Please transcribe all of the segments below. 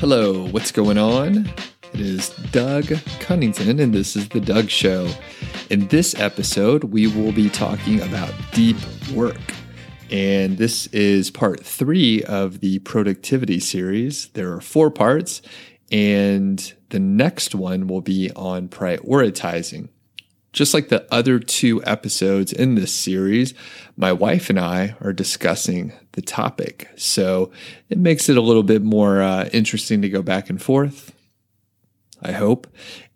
Hello, what's going on? It is Doug Cunnington, and this is The Doug Show. In this episode, we will be talking about deep work. And this is part three of the productivity series. There are four parts, and the next one will be on prioritizing. Just like the other two episodes in this series, my wife and I are discussing the topic. So it makes it a little bit more uh, interesting to go back and forth, I hope.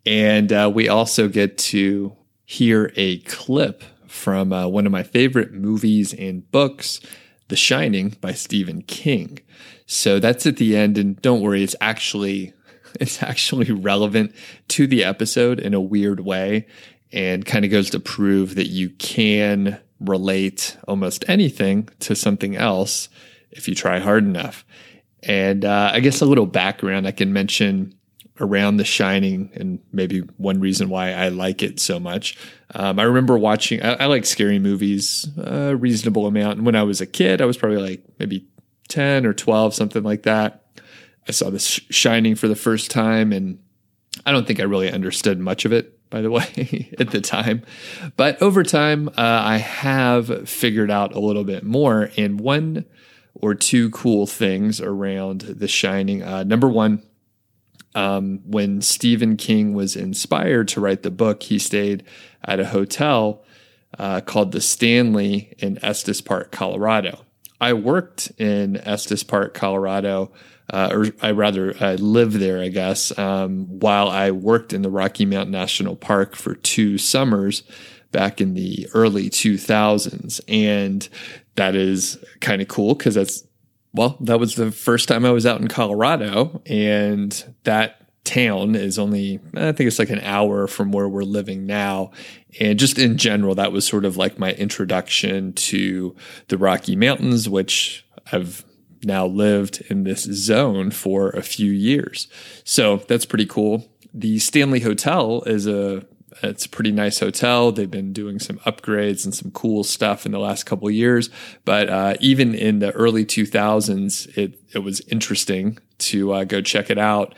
And uh, we also get to hear a clip from uh, one of my favorite movies and books, The Shining by Stephen King. So that's at the end. And don't worry, it's actually. It's actually relevant to the episode in a weird way and kind of goes to prove that you can relate almost anything to something else if you try hard enough. And uh, I guess a little background I can mention around The Shining and maybe one reason why I like it so much. Um, I remember watching, I, I, like scary movies a reasonable amount. And when I was a kid, I was probably like maybe 10 or 12, something like that. I saw The Shining for the first time and I don't think I really understood much of it by the way, at the time. But over time, uh, I have figured out a little bit more. And one or two cool things around The Shining. Uh, number one, um, when Stephen King was inspired to write the book, he stayed at a hotel uh, called the Stanley in Estes Park, Colorado. I worked in Estes Park, Colorado uh, or I rather I lived there, I guess, um, while I worked in the Rocky Mountain National Park for two summers back in the early 2000s. And that is kind of cool because that's, well, that was the first time I was out in Colorado. And that town is only, I think it's like an hour from where we're living now. And just in general, that was sort of like my introduction to the Rocky Mountains, which I've now lived in this zone for a few years. So that's pretty cool. The Stanley Hotel is a it's a pretty nice hotel. They've been doing some upgrades and some cool stuff in the last couple years. But uh, even in the early 2000s, it it was interesting to uh, go check it out.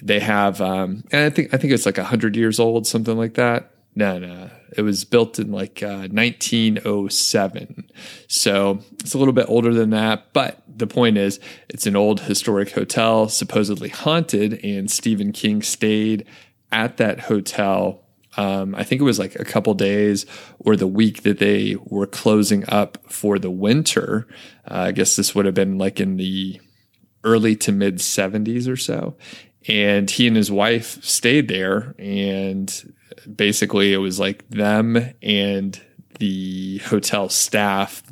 They have, um, and I think I think it's like hundred years old, something like that. No, no. It was built in like uh, 1907. So it's a little bit older than that. But the point is, it's an old historic hotel, supposedly haunted, and Stephen King stayed at that hotel. Um, I think it was like a couple days or the week that they were closing up for the winter. Uh, I guess this would have been like in the early to mid 70s or so. And he and his wife stayed there and basically it was like them and the hotel staff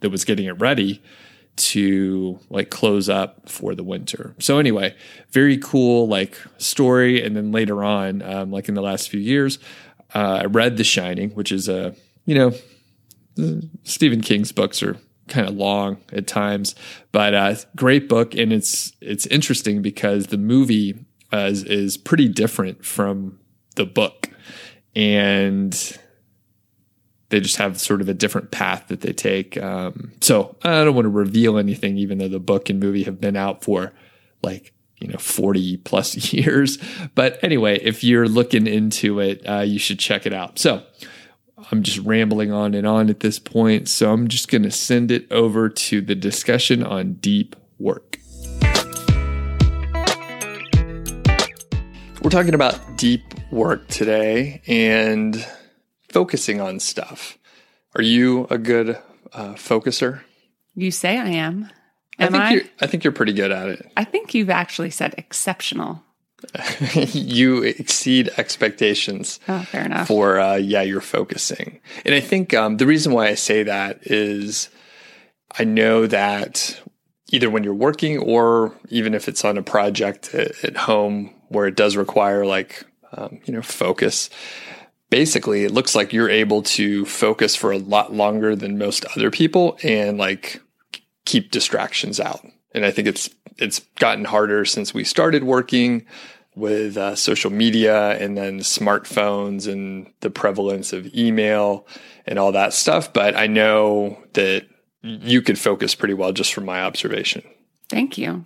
that was getting it ready to like close up for the winter. So anyway, very cool like story. And then later on, um, like in the last few years, uh, I read The Shining, which is a you know Stephen King's books are kind of long at times, but uh, great book, and it's it's interesting because the movie uh, is, is pretty different from the book and they just have sort of a different path that they take. Um, so I don't want to reveal anything, even though the book and movie have been out for like you know 40 plus years. But anyway, if you're looking into it, uh, you should check it out. So I'm just rambling on and on at this point. So I'm just going to send it over to the discussion on deep work. We're talking about deep work today and focusing on stuff. Are you a good uh, focuser? You say I am. Am I? Think I? I think you're pretty good at it. I think you've actually said exceptional. you exceed expectations. Oh, fair enough. For uh, yeah, you're focusing, and I think um, the reason why I say that is I know that either when you're working or even if it's on a project at, at home where it does require like um, you know focus basically it looks like you're able to focus for a lot longer than most other people and like keep distractions out and i think it's it's gotten harder since we started working with uh, social media and then smartphones and the prevalence of email and all that stuff but i know that you could focus pretty well just from my observation thank you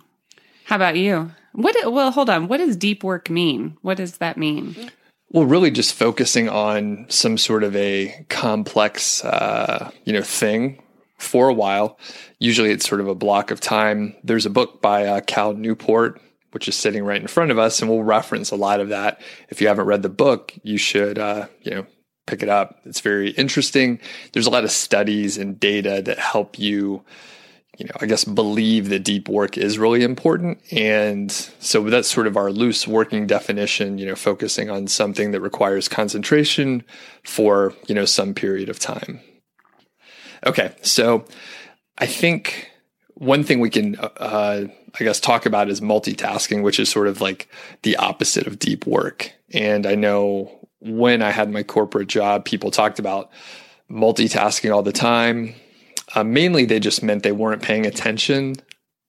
How about you? What? Well, hold on. What does deep work mean? What does that mean? Well, really, just focusing on some sort of a complex, uh, you know, thing for a while. Usually, it's sort of a block of time. There's a book by uh, Cal Newport, which is sitting right in front of us, and we'll reference a lot of that. If you haven't read the book, you should, uh, you know, pick it up. It's very interesting. There's a lot of studies and data that help you you know, I guess believe that deep work is really important. And so that's sort of our loose working definition, you know, focusing on something that requires concentration for, you know, some period of time. Okay. So I think one thing we can, uh, I guess, talk about is multitasking, which is sort of like the opposite of deep work. And I know when I had my corporate job, people talked about multitasking all the time uh, mainly, they just meant they weren't paying attention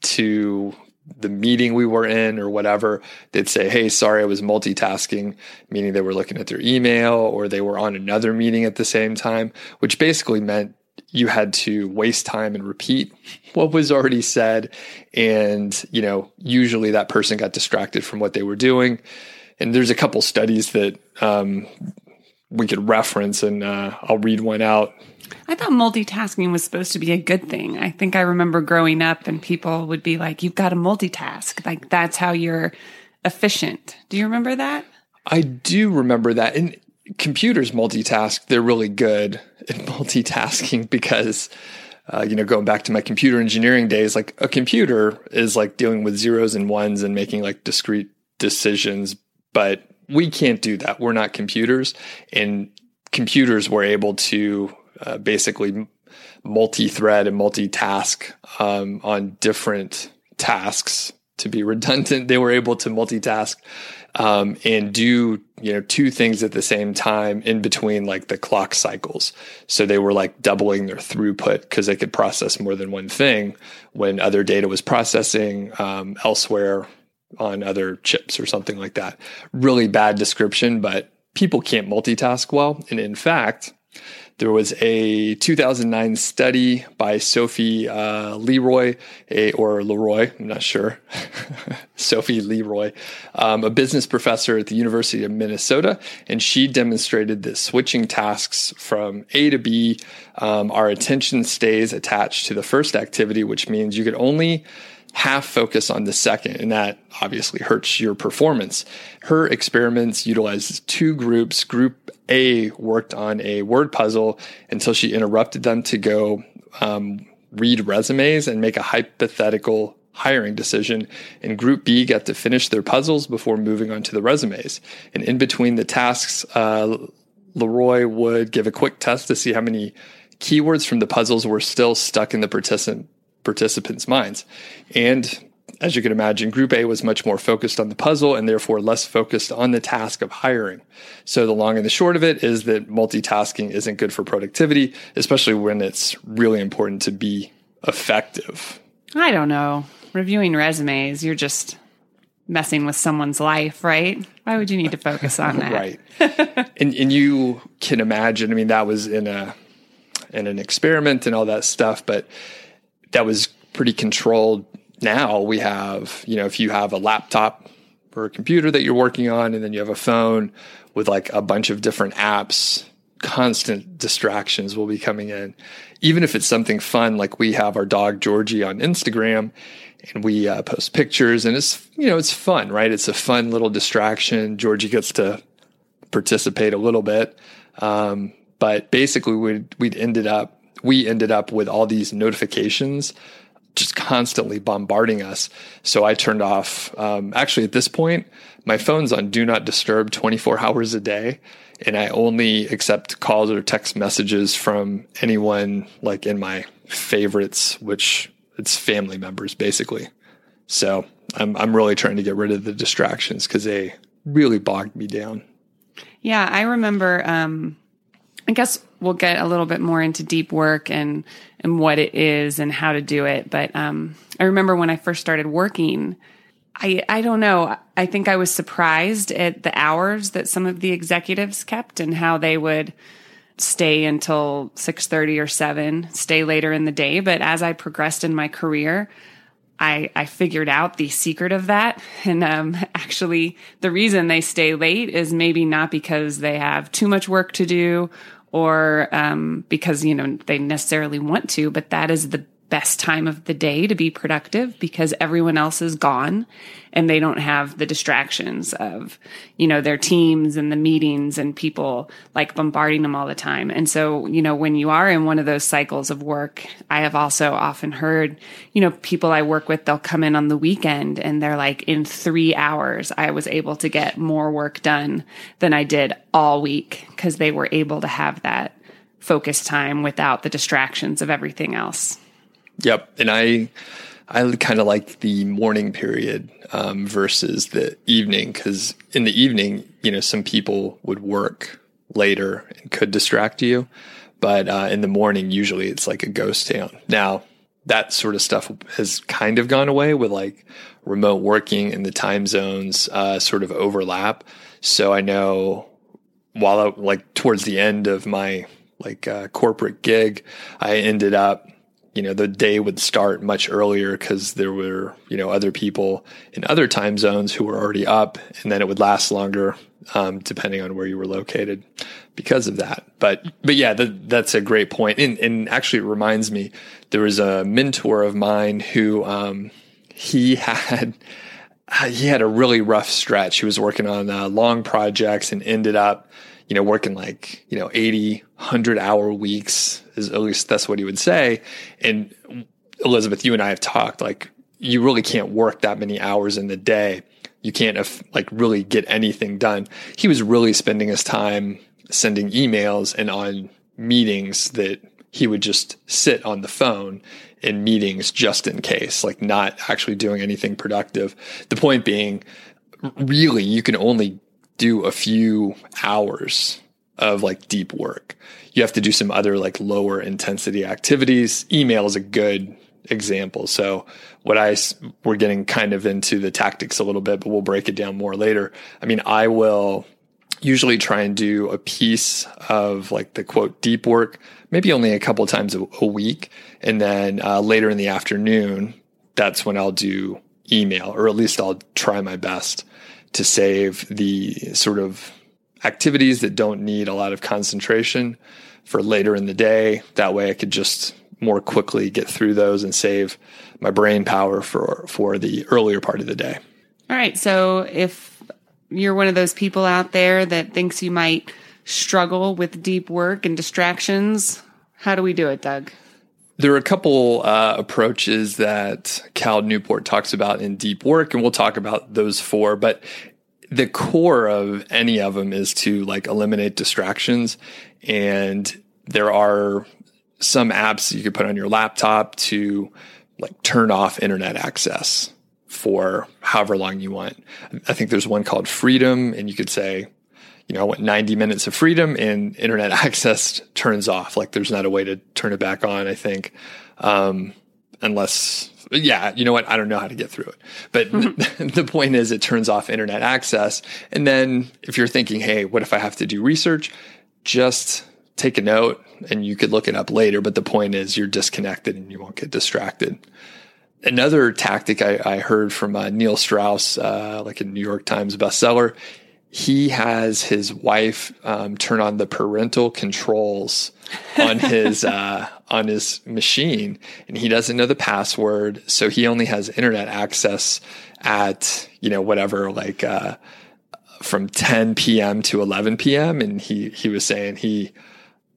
to the meeting we were in or whatever. They'd say, Hey, sorry, I was multitasking, meaning they were looking at their email or they were on another meeting at the same time, which basically meant you had to waste time and repeat what was already said. And, you know, usually that person got distracted from what they were doing. And there's a couple studies that um, we could reference, and uh, I'll read one out I thought multitasking was supposed to be a good thing. I think I remember growing up and people would be like, you've got to multitask. Like that's how you're efficient. Do you remember that? I do remember that. And computers multitask, they're really good at multitasking because, uh, you know, going back to my computer engineering days, like a computer is like dealing with zeros and ones and making like discrete decisions. But we can't do that. We're not computers. And computers were able to uh, basically multi-thread and multitask um, on different tasks. To be redundant, they were able to multitask um, and do you know two things at the same time in between like the clock cycles. So they were like doubling their throughput because they could process more than one thing when other data was processing um, elsewhere on other chips or something like that. Really bad description, but people can't multitask well. And in fact, there was a 2009 study by Sophie uh, Leroy, a, or Leroy, I'm not sure, Sophie Leroy, um, a business professor at the University of Minnesota, and she demonstrated that switching tasks from A to B, um, our attention stays attached to the first activity, which means you could only half focus on the second, and that obviously hurts your performance. Her experiments utilized two groups. Group A worked on a word puzzle until she interrupted them to go um, read resumes and make a hypothetical hiring decision. And Group B got to finish their puzzles before moving on to the resumes. And in between the tasks, uh, Leroy would give a quick test to see how many keywords from the puzzles were still stuck in the participant participants' minds. And as you can imagine, Group A was much more focused on the puzzle and therefore less focused on the task of hiring. So the long and the short of it is that multitasking isn't good for productivity, especially when it's really important to be effective. I don't know. Reviewing resumes, you're just messing with someone's life, right? Why would you need to focus on that? right. and and you can imagine, I mean, that was in a in an experiment and all that stuff, but that was pretty controlled. Now we have, you know, if you have a laptop or a computer that you're working on, and then you have a phone with like a bunch of different apps, constant distractions will be coming in. Even if it's something fun, like we have our dog Georgie on Instagram and we uh, post pictures and it's, you know, it's fun, right? It's a fun little distraction. Georgie gets to participate a little bit. Um, but basically we'd, we'd ended up we ended up with all these notifications just constantly bombarding us. So I turned off, um, actually, at this point, my phone's on do not disturb 24 hours a day. And I only accept calls or text messages from anyone like in my favorites, which it's family members basically. So I'm, I'm really trying to get rid of the distractions because they really bogged me down. Yeah, I remember, um, I guess we'll get a little bit more into deep work and and what it is and how to do it. But um, I remember when I first started working, I I don't know. I think I was surprised at the hours that some of the executives kept and how they would stay until 6:30 or 7, stay later in the day, but as I progressed in my career, I, I figured out the secret of that. And um, actually, the reason they stay late is maybe not because they have too much work to do or um, because, you know, they necessarily want to, but that is the best time of the day to be productive because everyone else is gone and they don't have the distractions of, you know, their teams and the meetings and people like bombarding them all the time. And so, you know, when you are in one of those cycles of work, I have also often heard, you know, people I work with, they'll come in on the weekend and they're like, in three hours, I was able to get more work done than I did all week because they were able to have that focus time without the distractions of everything else. Yep, and I I kind of like the morning period um, versus the evening because in the evening, you know, some people would work later and could distract you, but uh, in the morning, usually it's like a ghost town. Now that sort of stuff has kind of gone away with like remote working and the time zones uh, sort of overlap. So I know while I, like towards the end of my like uh, corporate gig, I ended up you know, the day would start much earlier because there were, you know, other people in other time zones who were already up and then it would last longer, um, depending on where you were located because of that. But, but yeah, that's a great point. And, and actually it reminds me, there was a mentor of mine who, um, he had, he had a really rough stretch. He was working on uh, long projects and ended up, you know, working like, you know, 80, 100 hour weeks, is at least that's what he would say. And Elizabeth, you and I have talked like you really can't work that many hours in the day. You can't like really get anything done. He was really spending his time sending emails and on meetings that he would just sit on the phone in meetings just in case, like not actually doing anything productive. The point being, really, you can only do a few hours of like deep work. You have to do some other like lower intensity activities. Email is a good example. So what I we're getting kind of into the tactics a little bit, but we'll break it down more later. I mean, I will usually try and do a piece of like the quote deep work, maybe only a couple times a, a week, and then uh, later in the afternoon, that's when I'll do email, or at least I'll try my best to save the sort of activities that don't need a lot of concentration for later in the day. That way I could just more quickly get through those and save my brain power for for the earlier part of the day. All right. So if you're one of those people out there that thinks you might struggle with deep work and distractions, how do we do it, Doug? There are a couple uh, approaches that Cal Newport talks about in deep work, and we'll talk about those four. But the core of any of them is to like eliminate distractions. And there are some apps you could put on your laptop to like turn off internet access for however long you want. I think there's one called Freedom, and you could say, you know, I want 90 minutes of freedom and internet access turns off. Like there's not a way to turn it back on, I think. Um, unless yeah, you know what? I don't know how to get through it. But mm-hmm. the point is, it turns off internet access. And then if you're thinking, hey, what if I have to do research? Just take a note and you could look it up later. But the point is, you're disconnected and you won't get distracted. Another tactic I, I heard from uh, Neil Strauss, uh, like a New York Times bestseller, he has his wife um, turn on the parental controls on his uh, on his machine, and he doesn't know the password, so he only has internet access at you know whatever like uh, from 10 p.m. to 11 p.m. And he he was saying he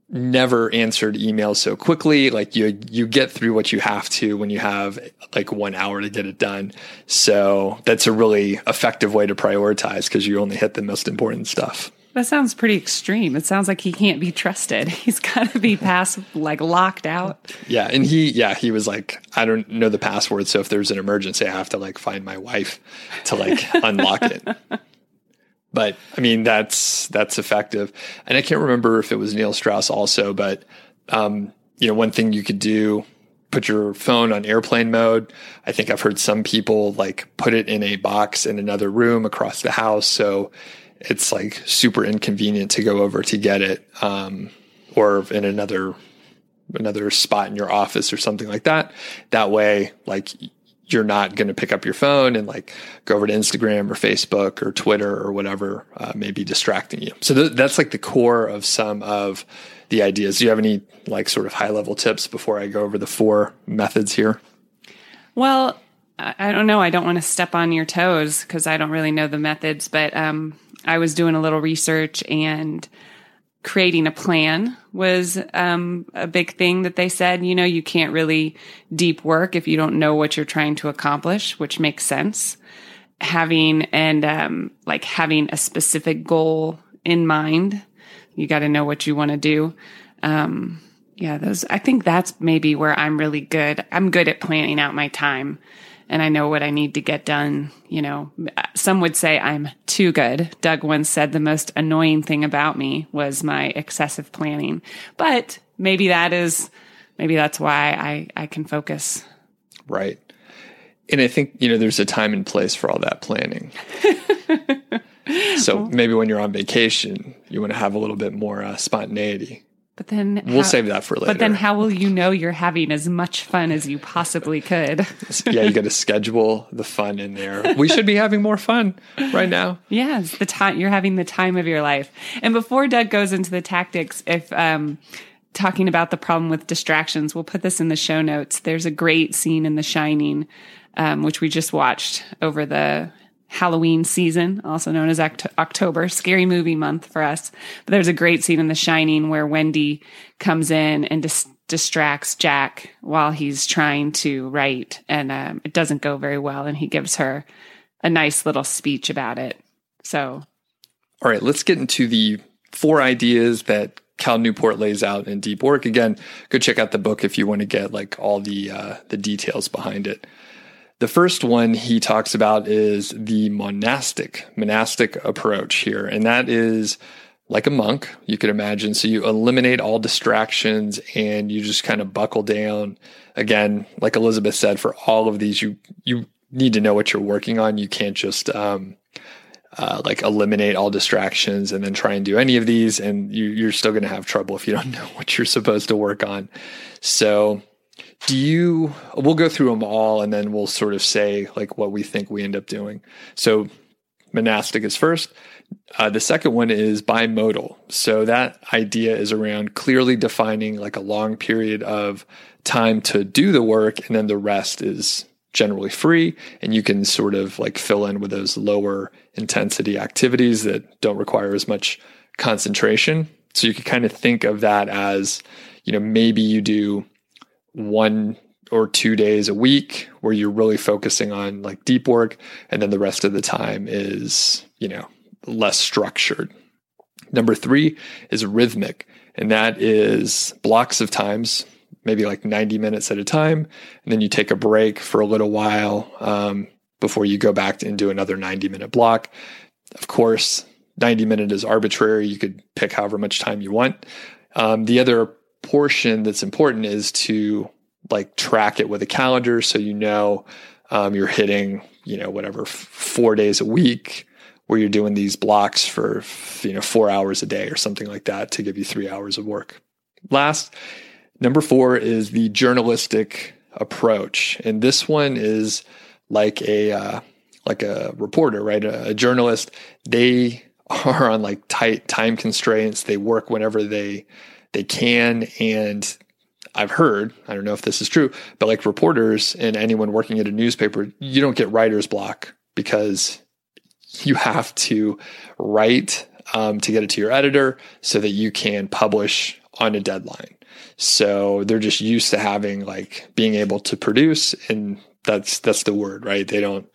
never answered emails so quickly. Like you, you get through what you have to when you have like one hour to get it done. So that's a really effective way to prioritize because you only hit the most important stuff. That sounds pretty extreme. It sounds like he can't be trusted. He's got to be past like locked out. Yeah, and he yeah, he was like I don't know the password, so if there's an emergency I have to like find my wife to like unlock it. But I mean, that's that's effective. And I can't remember if it was Neil Strauss also, but um, you know, one thing you could do put your phone on airplane mode. I think I've heard some people like put it in a box in another room across the house, so it's like super inconvenient to go over to get it, um, or in another another spot in your office or something like that. That way, like you're not going to pick up your phone and like go over to Instagram or Facebook or Twitter or whatever uh, may be distracting you. So th- that's like the core of some of the ideas. Do you have any like sort of high level tips before I go over the four methods here? Well, I don't know. I don't want to step on your toes because I don't really know the methods, but um, I was doing a little research and creating a plan was um, a big thing that they said. You know, you can't really deep work if you don't know what you're trying to accomplish, which makes sense. Having and um, like having a specific goal in mind, you got to know what you want to do. Um, yeah, those. I think that's maybe where I'm really good. I'm good at planning out my time and I know what I need to get done. You know, some would say I'm too good. Doug once said the most annoying thing about me was my excessive planning, but maybe that is, maybe that's why I, I can focus. Right. And I think, you know, there's a time and place for all that planning. so maybe when you're on vacation, you want to have a little bit more uh, spontaneity. But then we'll how, save that for later. But then how will you know you're having as much fun as you possibly could? yeah, you got to schedule the fun in there. We should be having more fun right now. Yeah, the time you're having the time of your life. And before Doug goes into the tactics, if um, talking about the problem with distractions, we'll put this in the show notes. There's a great scene in The Shining, um, which we just watched over the Halloween season, also known as Oct- October, scary movie month for us. But there's a great scene in The Shining where Wendy comes in and dis- distracts Jack while he's trying to write, and um, it doesn't go very well. And he gives her a nice little speech about it. So, all right, let's get into the four ideas that Cal Newport lays out in Deep Work. Again, go check out the book if you want to get like all the uh, the details behind it. The first one he talks about is the monastic, monastic approach here. And that is like a monk, you could imagine. So you eliminate all distractions and you just kind of buckle down. Again, like Elizabeth said, for all of these, you, you need to know what you're working on. You can't just, um, uh, like eliminate all distractions and then try and do any of these and you, are still going to have trouble if you don't know what you're supposed to work on so do you we'll go through them all and then we'll sort of say like what we think we end up doing. So monastic is first. Uh, the second one is bimodal. So that idea is around clearly defining like a long period of time to do the work and then the rest is generally free and you can sort of like fill in with those lower intensity activities that don't require as much concentration. So you can kind of think of that as you know maybe you do one or two days a week where you're really focusing on like deep work and then the rest of the time is you know less structured. Number three is rhythmic and that is blocks of times maybe like 90 minutes at a time and then you take a break for a little while um, before you go back and do another 90 minute block. Of course 90 minute is arbitrary. You could pick however much time you want. Um, the other portion that's important is to like track it with a calendar so you know um, you're hitting you know whatever four days a week where you're doing these blocks for you know four hours a day or something like that to give you three hours of work. Last number four is the journalistic approach. And this one is like a uh, like a reporter right? A, a journalist they are on like tight time constraints. They work whenever they they can. And I've heard, I don't know if this is true, but like reporters and anyone working at a newspaper, you don't get writer's block because you have to write um, to get it to your editor so that you can publish on a deadline. So they're just used to having like being able to produce, and that's that's the word, right? They don't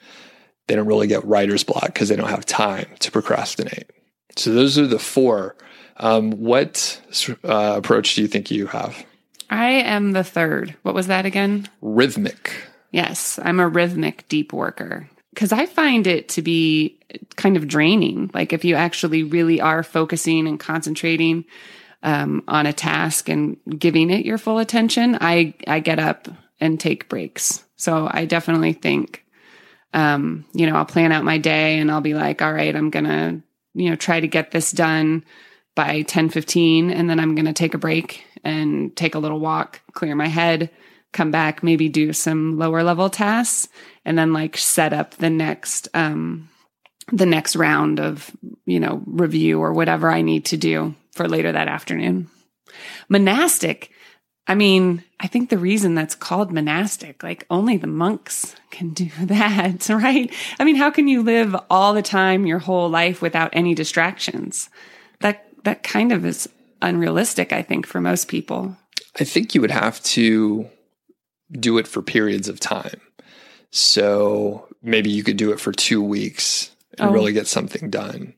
they don't really get writer's block because they don't have time to procrastinate. So those are the four um, what uh, approach do you think you have? I am the third. What was that again? Rhythmic. Yes, I'm a rhythmic deep worker because I find it to be kind of draining. Like if you actually really are focusing and concentrating um, on a task and giving it your full attention, I I get up and take breaks. So I definitely think, um, you know, I'll plan out my day and I'll be like, all right, I'm gonna, you know, try to get this done by 10 15 and then i'm going to take a break and take a little walk clear my head come back, maybe do some lower level tasks, and then like set up the next um, the next round of you know review or whatever I need to do for later that afternoon. Monastic. I mean, I think the reason that's called monastic, like only the monks can do that, right? I mean, how can you live all the time your whole life without any distractions? That that kind of is unrealistic, I think, for most people. I think you would have to do it for periods of time. So maybe you could do it for two weeks and oh. really get something done.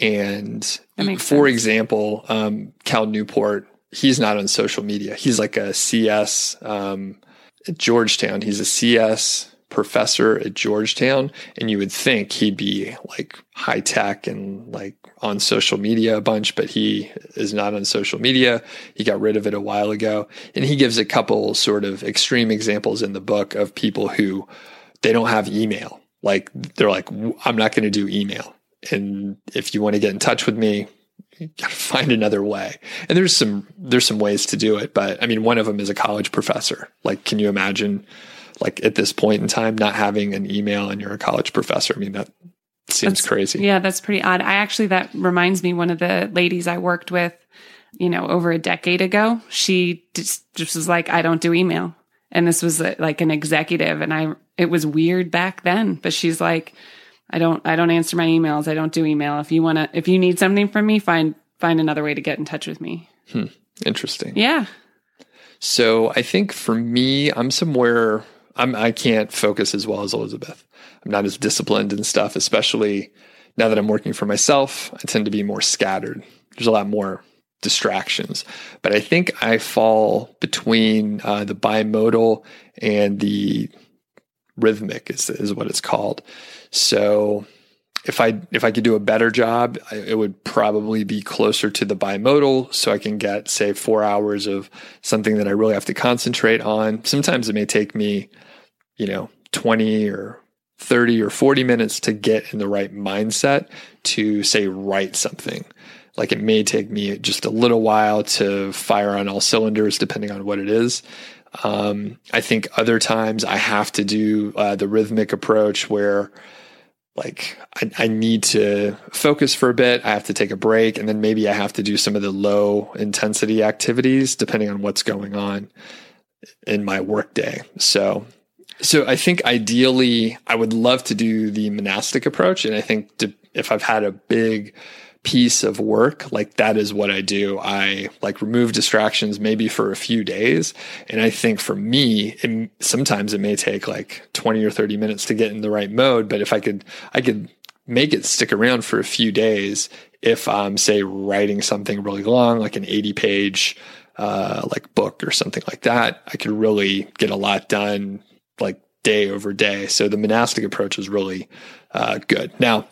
And for sense. example, um, Cal Newport, he's not on social media. He's like a CS um, at Georgetown. He's a CS professor at Georgetown, and you would think he'd be like high tech and like on social media a bunch, but he is not on social media. He got rid of it a while ago. And he gives a couple sort of extreme examples in the book of people who they don't have email. Like they're like, I'm not going to do email. And if you want to get in touch with me, you got to find another way. And there's some there's some ways to do it, but I mean, one of them is a college professor. Like, can you imagine, like at this point in time, not having an email and you're a college professor? I mean, that seems that's, crazy. Yeah, that's pretty odd. I actually that reminds me one of the ladies I worked with, you know, over a decade ago. She just just was like, I don't do email, and this was a, like an executive, and I it was weird back then, but she's like I don't I don't answer my emails. I don't do email. If you want to if you need something from me, find find another way to get in touch with me. Hmm. Interesting. Yeah. So I think for me, I'm somewhere I'm I can't focus as well as Elizabeth. I'm not as disciplined and stuff, especially now that I'm working for myself. I tend to be more scattered. There's a lot more distractions. But I think I fall between uh, the bimodal and the rhythmic is, is what it's called. So if I if I could do a better job, it would probably be closer to the bimodal, so I can get say four hours of something that I really have to concentrate on. Sometimes it may take me, you know, twenty or 30 or 40 minutes to get in the right mindset to say write something. Like it may take me just a little while to fire on all cylinders, depending on what it is. Um, I think other times I have to do uh, the rhythmic approach where like I, I, need to focus for a bit. I have to take a break, and then maybe I have to do some of the low intensity activities depending on what's going on in my workday. So, so I think ideally I would love to do the monastic approach, and I think to, if I've had a big piece of work, like that is what I do. I like remove distractions maybe for a few days. And I think for me, it, sometimes it may take like 20 or 30 minutes to get in the right mode. But if I could, I could make it stick around for a few days if I'm say writing something really long, like an 80 page, uh, like book or something like that, I could really get a lot done like day over day. So the monastic approach is really uh, good. Now,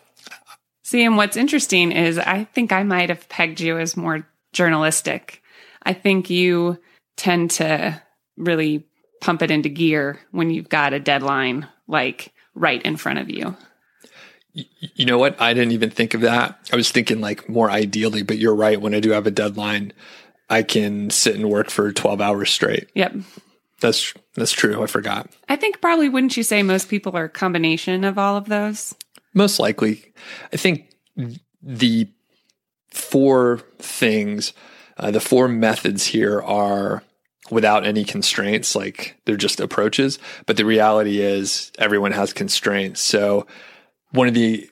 See, and what's interesting is I think I might have pegged you as more journalistic. I think you tend to really pump it into gear when you've got a deadline like right in front of you. You know what? I didn't even think of that. I was thinking like more ideally, but you're right. When I do have a deadline, I can sit and work for 12 hours straight. Yep. That's that's true. I forgot. I think probably wouldn't you say most people are a combination of all of those? Most likely. I think the four things, uh, the four methods here are without any constraints, like they're just approaches. But the reality is everyone has constraints. So one of the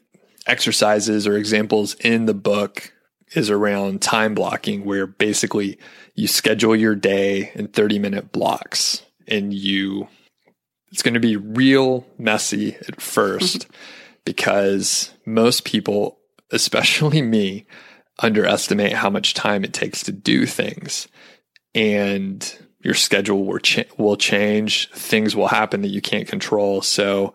exercises or examples in the book is around time blocking, where basically you schedule your day in 30 minute blocks and you, it's going to be real messy at first. because most people, especially me, underestimate how much time it takes to do things. And your schedule will, will change, things will happen that you can't control. So,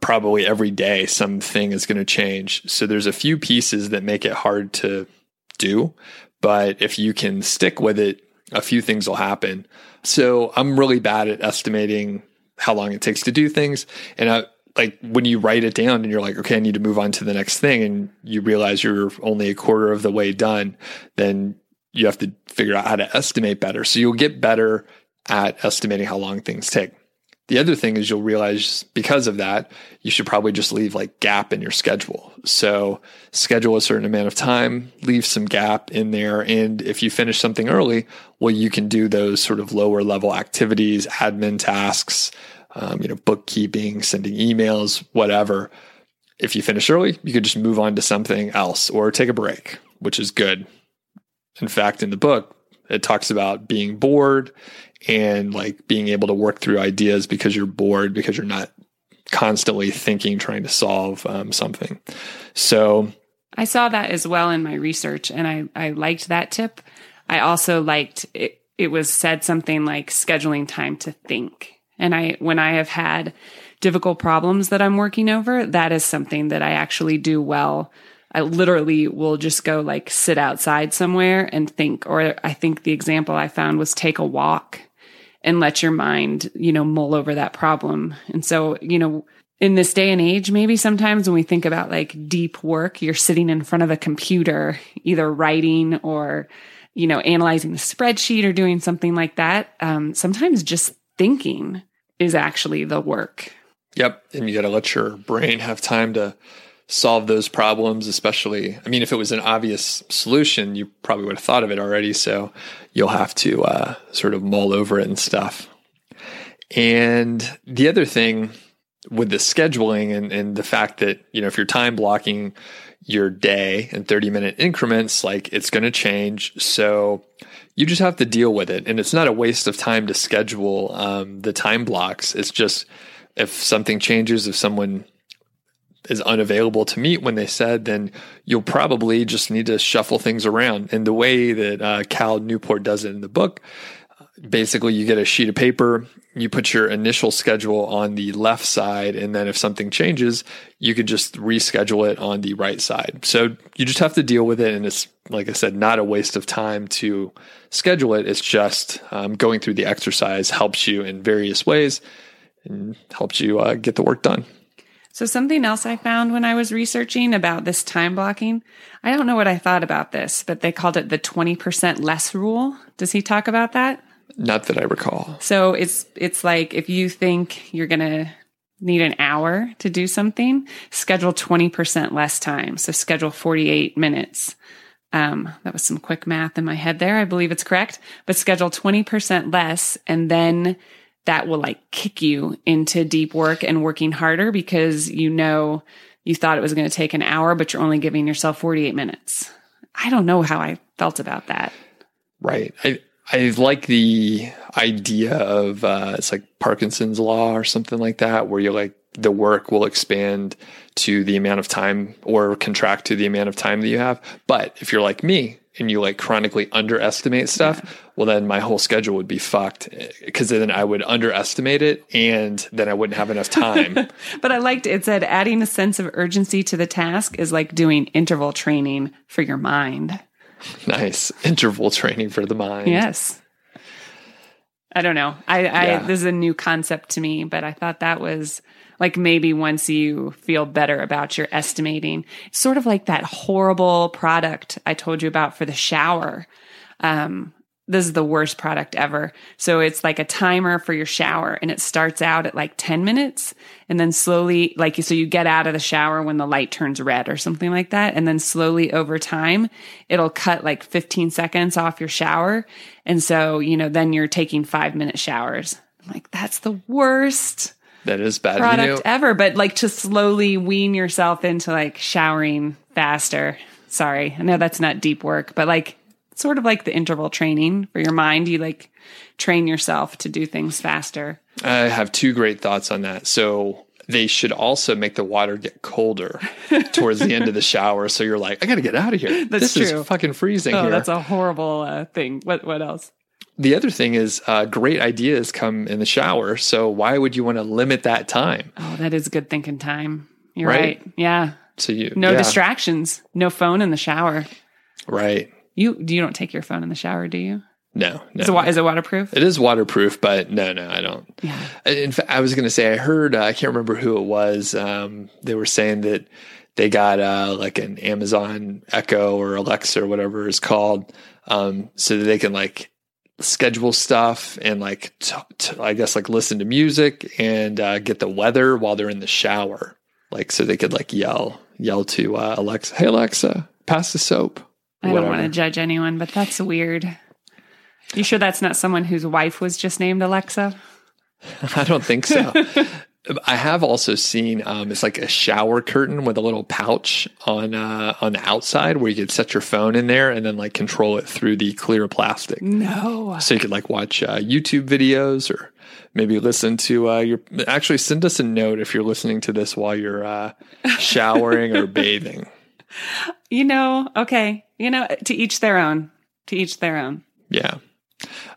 probably every day something is going to change. So, there's a few pieces that make it hard to do. But if you can stick with it, a few things will happen. So, I'm really bad at estimating how long it takes to do things. And I, like when you write it down and you're like, okay, I need to move on to the next thing, and you realize you're only a quarter of the way done, then you have to figure out how to estimate better. So you'll get better at estimating how long things take. The other thing is you'll realize because of that, you should probably just leave like gap in your schedule. So schedule a certain amount of time, leave some gap in there. And if you finish something early, well, you can do those sort of lower level activities, admin tasks, um, you know, bookkeeping, sending emails, whatever. If you finish early, you could just move on to something else or take a break, which is good. In fact, in the book, it talks about being bored and like being able to work through ideas because you're bored because you're not constantly thinking trying to solve um, something so i saw that as well in my research and i i liked that tip i also liked it it was said something like scheduling time to think and i when i have had difficult problems that i'm working over that is something that i actually do well I literally will just go like sit outside somewhere and think. Or I think the example I found was take a walk and let your mind, you know, mull over that problem. And so, you know, in this day and age, maybe sometimes when we think about like deep work, you're sitting in front of a computer, either writing or, you know, analyzing the spreadsheet or doing something like that. Um, sometimes just thinking is actually the work. Yep. And you got to let your brain have time to solve those problems, especially, I mean, if it was an obvious solution, you probably would have thought of it already. So you'll have to uh, sort of mull over it and stuff. And the other thing with the scheduling and, and the fact that, you know, if you're time blocking your day in 30 minute increments, like it's going to change. So you just have to deal with it. And it's not a waste of time to schedule um, the time blocks. It's just if something changes, if someone is unavailable to meet when they said, then you'll probably just need to shuffle things around. And the way that uh, Cal Newport does it in the book, basically you get a sheet of paper, you put your initial schedule on the left side, and then if something changes, you could just reschedule it on the right side. So you just have to deal with it. And it's, like I said, not a waste of time to schedule it. It's just um, going through the exercise helps you in various ways and helps you uh, get the work done. So, something else I found when I was researching about this time blocking, I don't know what I thought about this, but they called it the 20% less rule. Does he talk about that? Not that I recall. So, it's it's like if you think you're going to need an hour to do something, schedule 20% less time. So, schedule 48 minutes. Um, that was some quick math in my head there. I believe it's correct, but schedule 20% less and then that will like kick you into deep work and working harder because you know you thought it was going to take an hour, but you're only giving yourself 48 minutes. I don't know how I felt about that. Right. I, I like the idea of uh, it's like Parkinson's law or something like that, where you're like the work will expand to the amount of time or contract to the amount of time that you have. But if you're like me, and you like chronically underestimate stuff, yeah. well, then my whole schedule would be fucked because then I would underestimate it and then I wouldn't have enough time. but I liked it said adding a sense of urgency to the task is like doing interval training for your mind. Nice. Interval training for the mind. Yes. I don't know. I, I yeah. this is a new concept to me, but I thought that was like maybe once you feel better about your estimating, it's sort of like that horrible product I told you about for the shower. Um, this is the worst product ever. So it's like a timer for your shower and it starts out at like 10 minutes and then slowly, like, so you get out of the shower when the light turns red or something like that. And then slowly over time, it'll cut like 15 seconds off your shower. And so, you know, then you're taking five minute showers. I'm like, that's the worst. That is bad product you know, ever, but like to slowly wean yourself into like showering faster. Sorry, I know that's not deep work, but like sort of like the interval training for your mind. You like train yourself to do things faster. I have two great thoughts on that. So they should also make the water get colder towards the end of the shower. So you're like, I got to get out of here. That's this true. is fucking freezing oh, here. That's a horrible uh, thing. What what else? the other thing is uh, great ideas come in the shower. So why would you want to limit that time? Oh, that is good thinking time. You're right. right. Yeah. So you no yeah. distractions, no phone in the shower. Right. You do you don't take your phone in the shower, do you? No, no. Is it, is it waterproof? It is waterproof, but no, no, I don't. Yeah. In fact, I was going to say I heard uh, I can't remember who it was. Um, they were saying that they got uh, like an Amazon Echo or Alexa or whatever it's called, um, so that they can like schedule stuff and like t- t- I guess like listen to music and uh, get the weather while they're in the shower, like so they could like yell yell to uh, Alexa, "Hey Alexa, pass the soap." I don't want to judge anyone, but that's weird. You sure that's not someone whose wife was just named Alexa? I don't think so. I have also seen um, it's like a shower curtain with a little pouch on uh, on the outside where you could set your phone in there and then like control it through the clear plastic. No, so you could like watch uh, YouTube videos or maybe listen to uh, your. Actually, send us a note if you're listening to this while you're uh, showering or bathing. You know, okay, you know, to each their own. To each their own. Yeah,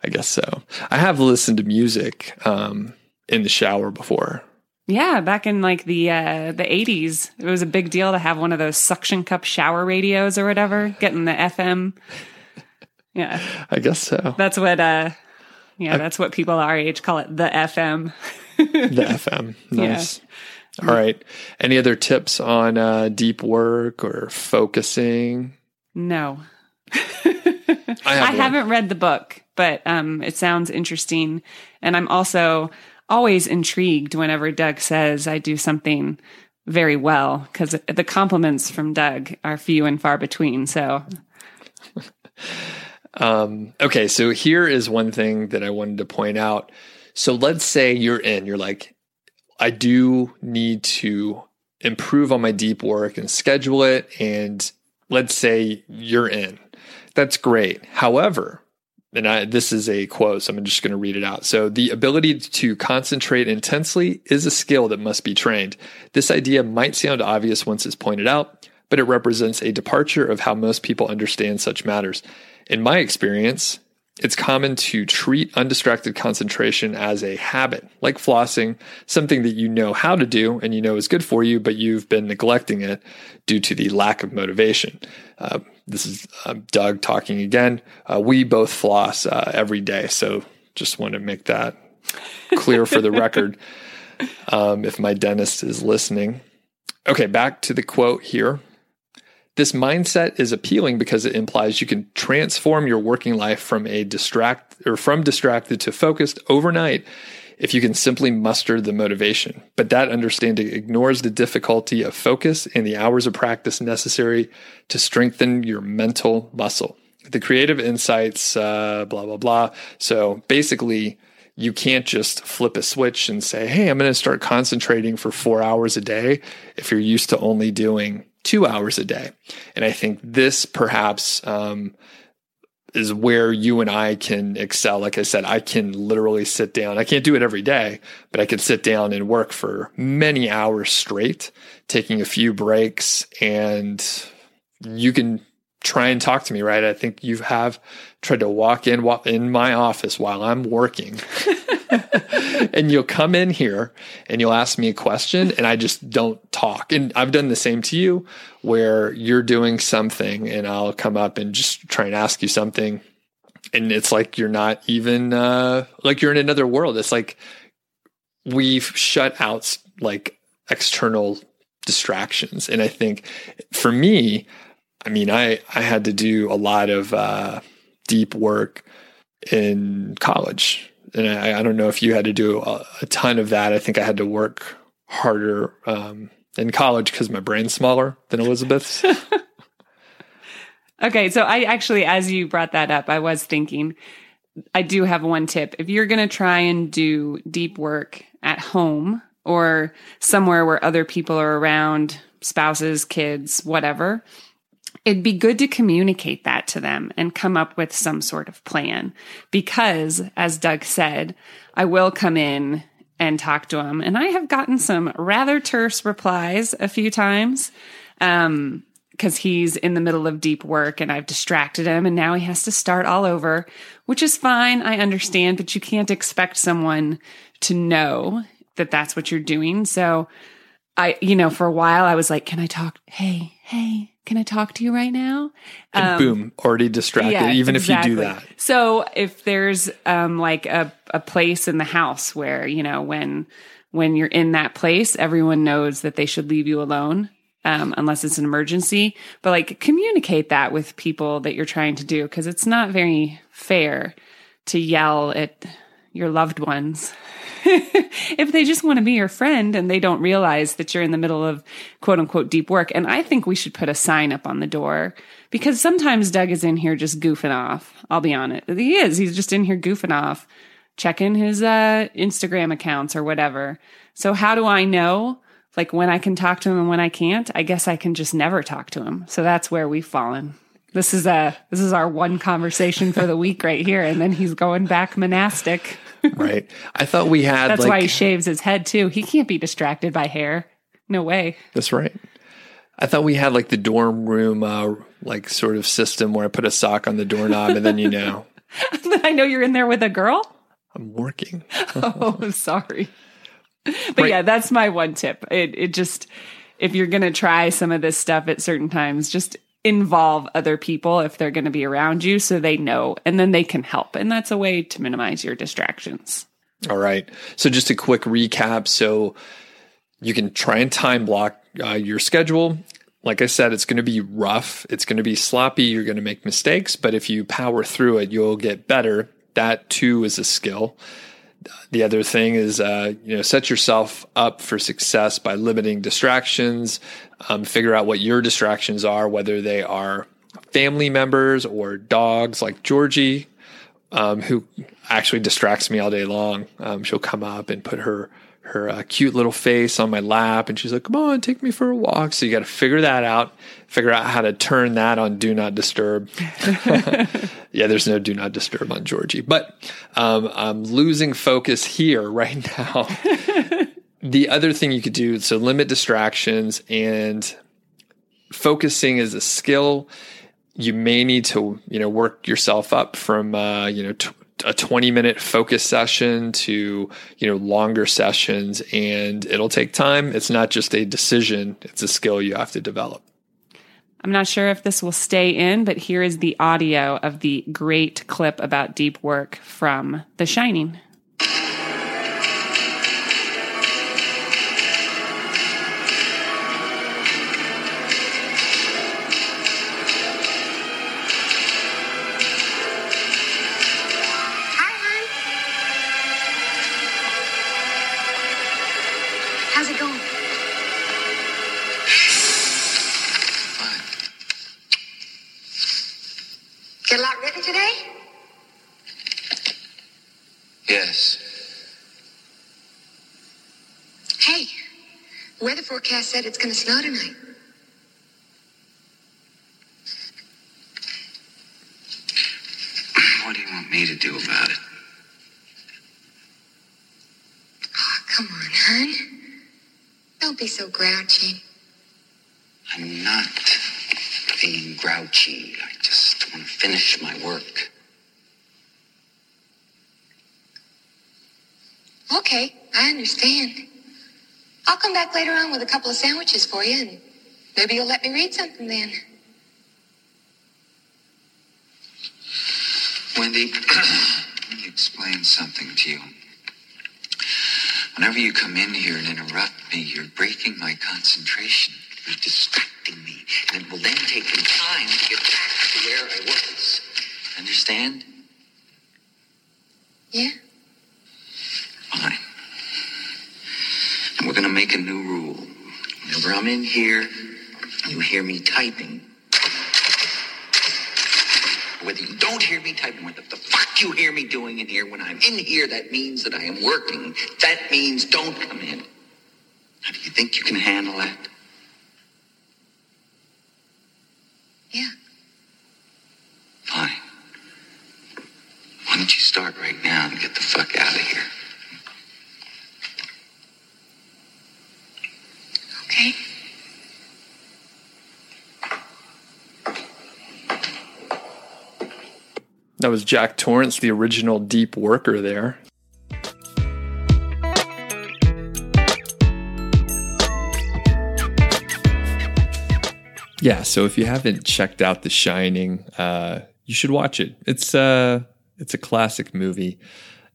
I guess so. I have listened to music um, in the shower before. Yeah, back in like the uh, the eighties, it was a big deal to have one of those suction cup shower radios or whatever, getting the FM. Yeah, I guess so. That's what. uh Yeah, I, that's what people our age call it, the FM. the FM, nice. Yeah. All right. Any other tips on uh, deep work or focusing? No. I, have haven't read the book, but um, it sounds interesting, and I'm also always intrigued whenever Doug says I do something very well because the compliments from Doug are few and far between. So, um, okay, so here is one thing that I wanted to point out. So let's say you're in, you're like, I do need to improve on my deep work and schedule it. And let's say you're in. That's great. However, and I, this is a quote, so I'm just going to read it out. So, the ability to concentrate intensely is a skill that must be trained. This idea might sound obvious once it's pointed out, but it represents a departure of how most people understand such matters. In my experience, it's common to treat undistracted concentration as a habit, like flossing, something that you know how to do and you know is good for you, but you've been neglecting it due to the lack of motivation. Uh, this is uh, Doug talking again. Uh, we both floss uh, every day, so just want to make that clear for the record. Um, if my dentist is listening. Okay, back to the quote here. This mindset is appealing because it implies you can transform your working life from a distract or from distracted to focused overnight if you can simply muster the motivation. But that understanding ignores the difficulty of focus and the hours of practice necessary to strengthen your mental muscle. The creative insights, uh, blah, blah, blah. So basically, you can't just flip a switch and say, Hey, I'm going to start concentrating for four hours a day if you're used to only doing two hours a day. And I think this perhaps um, is where you and I can excel. Like I said, I can literally sit down. I can't do it every day, but I can sit down and work for many hours straight, taking a few breaks and you can try and talk to me, right? I think you have tried to walk in in my office while I'm working. and you'll come in here and you'll ask me a question and I just don't talk. And I've done the same to you where you're doing something and I'll come up and just try and ask you something. And it's like you're not even uh, like you're in another world. It's like we've shut out like external distractions. And I think for me, I mean, I, I had to do a lot of uh, deep work in college and I, I, don't know if you had to do a, a, ton of that. I think I had to work harder um, in college because my brain's smaller than Elizabeth's. okay, so I actually, as you brought that up, I was thinking I do have one tip. If you're going to try and do deep work at home or somewhere where other people are around, spouses, kids, whatever, it'd be good to communicate that to them and come up with some sort of plan. Because, as Doug said, I will come in and talk to him. And I have gotten some rather terse replies a few times. Um, because he's in the middle of deep work and I've distracted him and now he has to start all over, which is fine. I understand, but you can't expect someone to know that that's what you're doing. So I, you know, for a while I was like, can I talk? Hey, hey, can I talk to you right now? And um, boom, already distracted, yeah, even exactly. if you do that. So if there's um, like a, a place in the house where, you know, when when you're in that place, everyone knows that they should leave you alone. Um, unless it's an emergency, but like communicate that with people that you're trying to do because it's not very fair to yell at your loved ones if they just want to be your friend and they don't realize that you're in the middle of quote unquote deep work. And I think we should put a sign up on the door because sometimes Doug is in here just goofing off. I'll be honest. He is. He's just in here goofing off, checking his uh, Instagram accounts or whatever. So how do I know? Like when I can talk to him and when I can't, I guess I can just never talk to him. So that's where we've fallen. This is a this is our one conversation for the week right here, and then he's going back monastic. right. I thought we had. That's like, why he shaves his head too. He can't be distracted by hair. No way. That's right. I thought we had like the dorm room, uh, like sort of system where I put a sock on the doorknob and then you know. I know you're in there with a girl. I'm working. oh, sorry. But right. yeah, that's my one tip. It it just if you're going to try some of this stuff at certain times, just involve other people if they're going to be around you so they know and then they can help. And that's a way to minimize your distractions. All right. So, just a quick recap. So, you can try and time block uh, your schedule. Like I said, it's going to be rough. It's going to be sloppy. You're going to make mistakes. But if you power through it, you'll get better. That too is a skill. The other thing is, uh, you know, set yourself up for success by limiting distractions. Um, figure out what your distractions are, whether they are family members or dogs, like Georgie, um, who actually distracts me all day long. Um, she'll come up and put her her uh, cute little face on my lap, and she's like, "Come on, take me for a walk." So you got to figure that out. Figure out how to turn that on Do Not Disturb. yeah, there's no Do Not Disturb on Georgie, but um, I'm losing focus here right now. the other thing you could do so limit distractions and focusing is a skill you may need to you know work yourself up from uh, you know t- a 20 minute focus session to you know longer sessions and it'll take time. It's not just a decision it's a skill you have to develop. I'm not sure if this will stay in but here is the audio of the great clip about deep work from the shining forecast said it's going to snow tonight. What do you want me to do about it? Oh, come on, hon. Don't be so grouchy. I'm not being grouchy. I just want to finish my work. Okay, I understand. I'll come back later on with a couple of sandwiches for you, and maybe you'll let me read something then. Wendy, let me explain something to you. Whenever you come in here and interrupt me, you're breaking my concentration. You're distracting me. And it will then take me time to get back to where I was. Understand? Yeah. Fine. And we're going to make a new rule. Whenever I'm in here, you hear me typing. Whether you don't hear me typing, what the, the fuck you hear me doing in here, when I'm in here, that means that I am working. That means don't come in. Now, do you think you can handle that? Yeah. Fine. Why don't you start right now and get the fuck out of here? That was Jack Torrance, the original deep worker there. Yeah, so if you haven't checked out The Shining, uh, you should watch it. It's uh, it's a classic movie.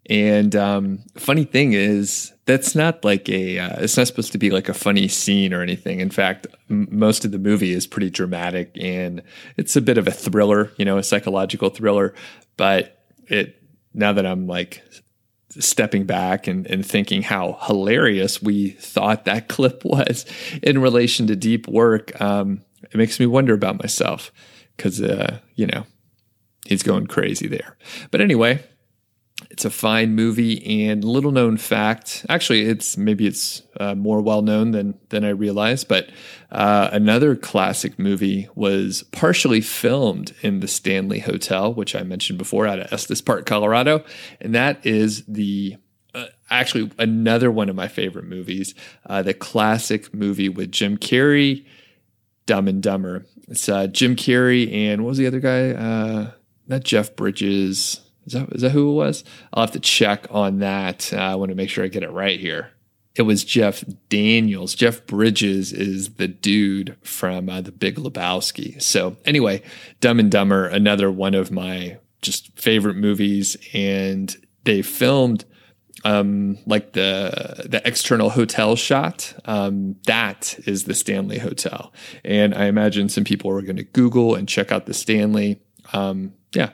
And um, funny thing is, that's not like a. Uh, it's not supposed to be like a funny scene or anything. In fact, m- most of the movie is pretty dramatic and it's a bit of a thriller, you know, a psychological thriller. But it now that I'm like stepping back and, and thinking how hilarious we thought that clip was in relation to deep work, um, it makes me wonder about myself because, uh, you know, he's going crazy there. But anyway, it's a fine movie and little known fact. Actually, it's maybe it's uh, more well known than than I realized. But uh, another classic movie was partially filmed in the Stanley Hotel, which I mentioned before, out of Estes Park, Colorado, and that is the uh, actually another one of my favorite movies, uh, the classic movie with Jim Carrey, Dumb and Dumber. It's uh, Jim Carrey and what was the other guy? Uh, not Jeff Bridges. Is that is that who it was? I'll have to check on that. Uh, I want to make sure I get it right here. It was Jeff Daniels. Jeff Bridges is the dude from uh, The Big Lebowski. So anyway, Dumb and Dumber, another one of my just favorite movies, and they filmed um, like the the external hotel shot. Um, that is the Stanley Hotel, and I imagine some people are going to Google and check out the Stanley. Um, yeah,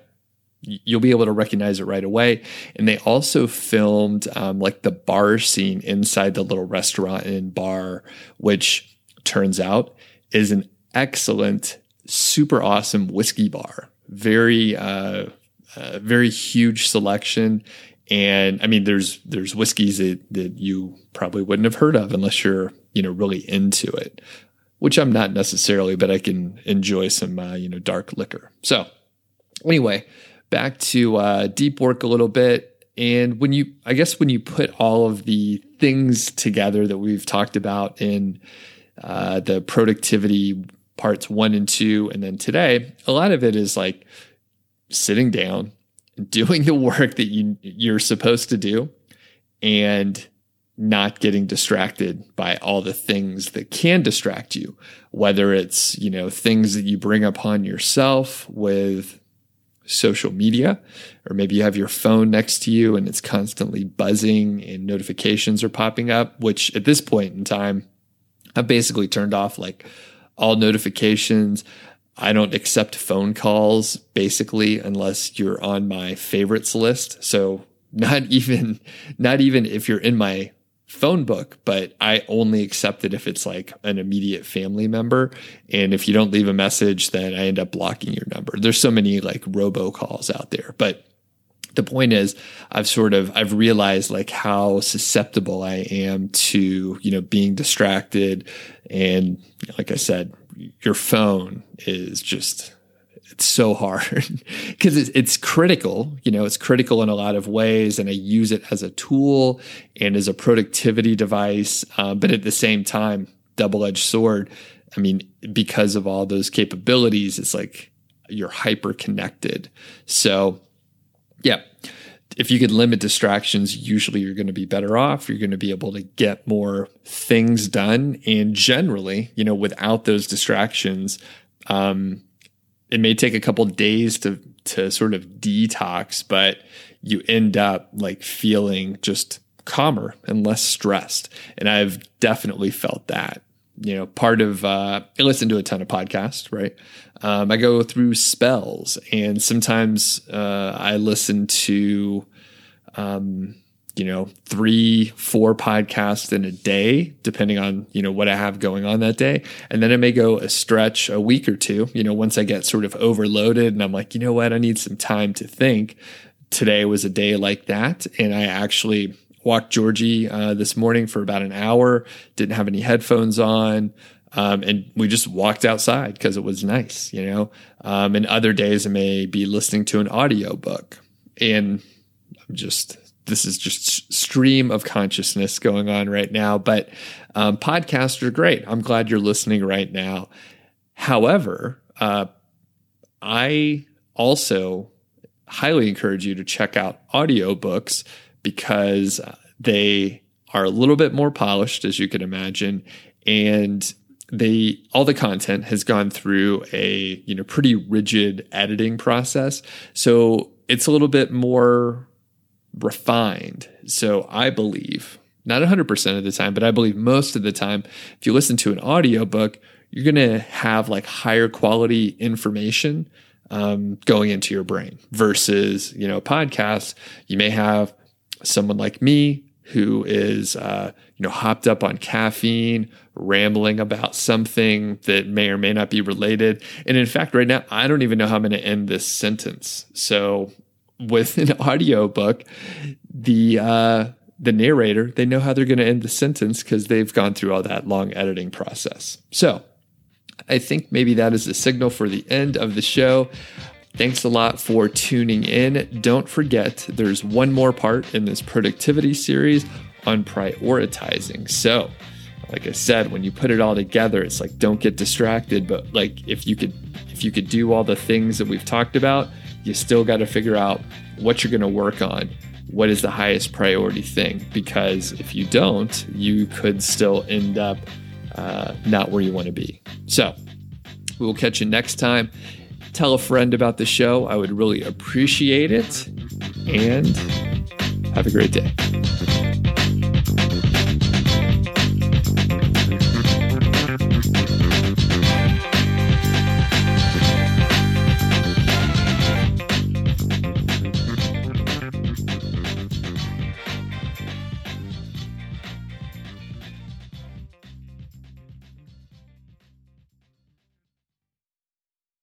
you'll be able to recognize it right away. And they also filmed um, like the bar scene inside the little restaurant and bar, which turns out is an excellent, super awesome whiskey bar. Very, uh, uh, very huge selection. And I mean, there's there's whiskeys that, that you probably wouldn't have heard of unless you're you know really into it, which I'm not necessarily, but I can enjoy some uh, you know dark liquor. So anyway, back to uh, deep work a little bit. And when you, I guess, when you put all of the things together that we've talked about in uh, the productivity parts one and two, and then today, a lot of it is like sitting down, doing the work that you you're supposed to do, and not getting distracted by all the things that can distract you whether it's you know things that you bring upon yourself with social media, or maybe you have your phone next to you and it's constantly buzzing and notifications are popping up, which at this point in time, I've basically turned off like all notifications. I don't accept phone calls basically unless you're on my favorites list. So not even not even if you're in my phone book, but I only accept it if it's like an immediate family member. And if you don't leave a message, then I end up blocking your number. There's so many like robocalls out there. But the point is I've sort of I've realized like how susceptible I am to, you know, being distracted. And like I said, your phone is just it's so hard because it's, it's critical. You know, it's critical in a lot of ways, and I use it as a tool and as a productivity device. Um, but at the same time, double edged sword. I mean, because of all those capabilities, it's like you're hyper connected. So, yeah, if you could limit distractions, usually you're going to be better off. You're going to be able to get more things done. And generally, you know, without those distractions, um, it may take a couple days to to sort of detox, but you end up like feeling just calmer and less stressed. And I've definitely felt that. You know, part of uh, I listen to a ton of podcasts, right? Um, I go through spells, and sometimes uh, I listen to um, you know, three, four podcasts in a day, depending on, you know, what I have going on that day. And then it may go a stretch a week or two, you know, once I get sort of overloaded and I'm like, you know what, I need some time to think. Today was a day like that. And I actually walked Georgie uh, this morning for about an hour, didn't have any headphones on. Um, and we just walked outside because it was nice, you know. Um, and other days I may be listening to an audio book, and I'm just this is just stream of consciousness going on right now. But um, podcasts are great. I'm glad you're listening right now. However, uh, I also highly encourage you to check out audiobooks because they are a little bit more polished, as you can imagine, and they all the content has gone through a you know pretty rigid editing process. So it's a little bit more refined. So I believe, not 100% of the time, but I believe most of the time, if you listen to an audiobook, you're going to have like higher quality information um, going into your brain versus, you know, podcasts, you may have someone like me who is, uh, you know, hopped up on caffeine, rambling about something that may or may not be related. And in fact, right now, I don't even know how I'm going to end this sentence. So with an audiobook, the, uh, the narrator, they know how they're going to end the sentence because they've gone through all that long editing process. So I think maybe that is a signal for the end of the show. Thanks a lot for tuning in. Don't forget, there's one more part in this productivity series on prioritizing. So, like I said, when you put it all together, it's like don't get distracted, but like if you could if you could do all the things that we've talked about, you still got to figure out what you're going to work on. What is the highest priority thing? Because if you don't, you could still end up uh, not where you want to be. So, we will catch you next time. Tell a friend about the show. I would really appreciate it. And have a great day.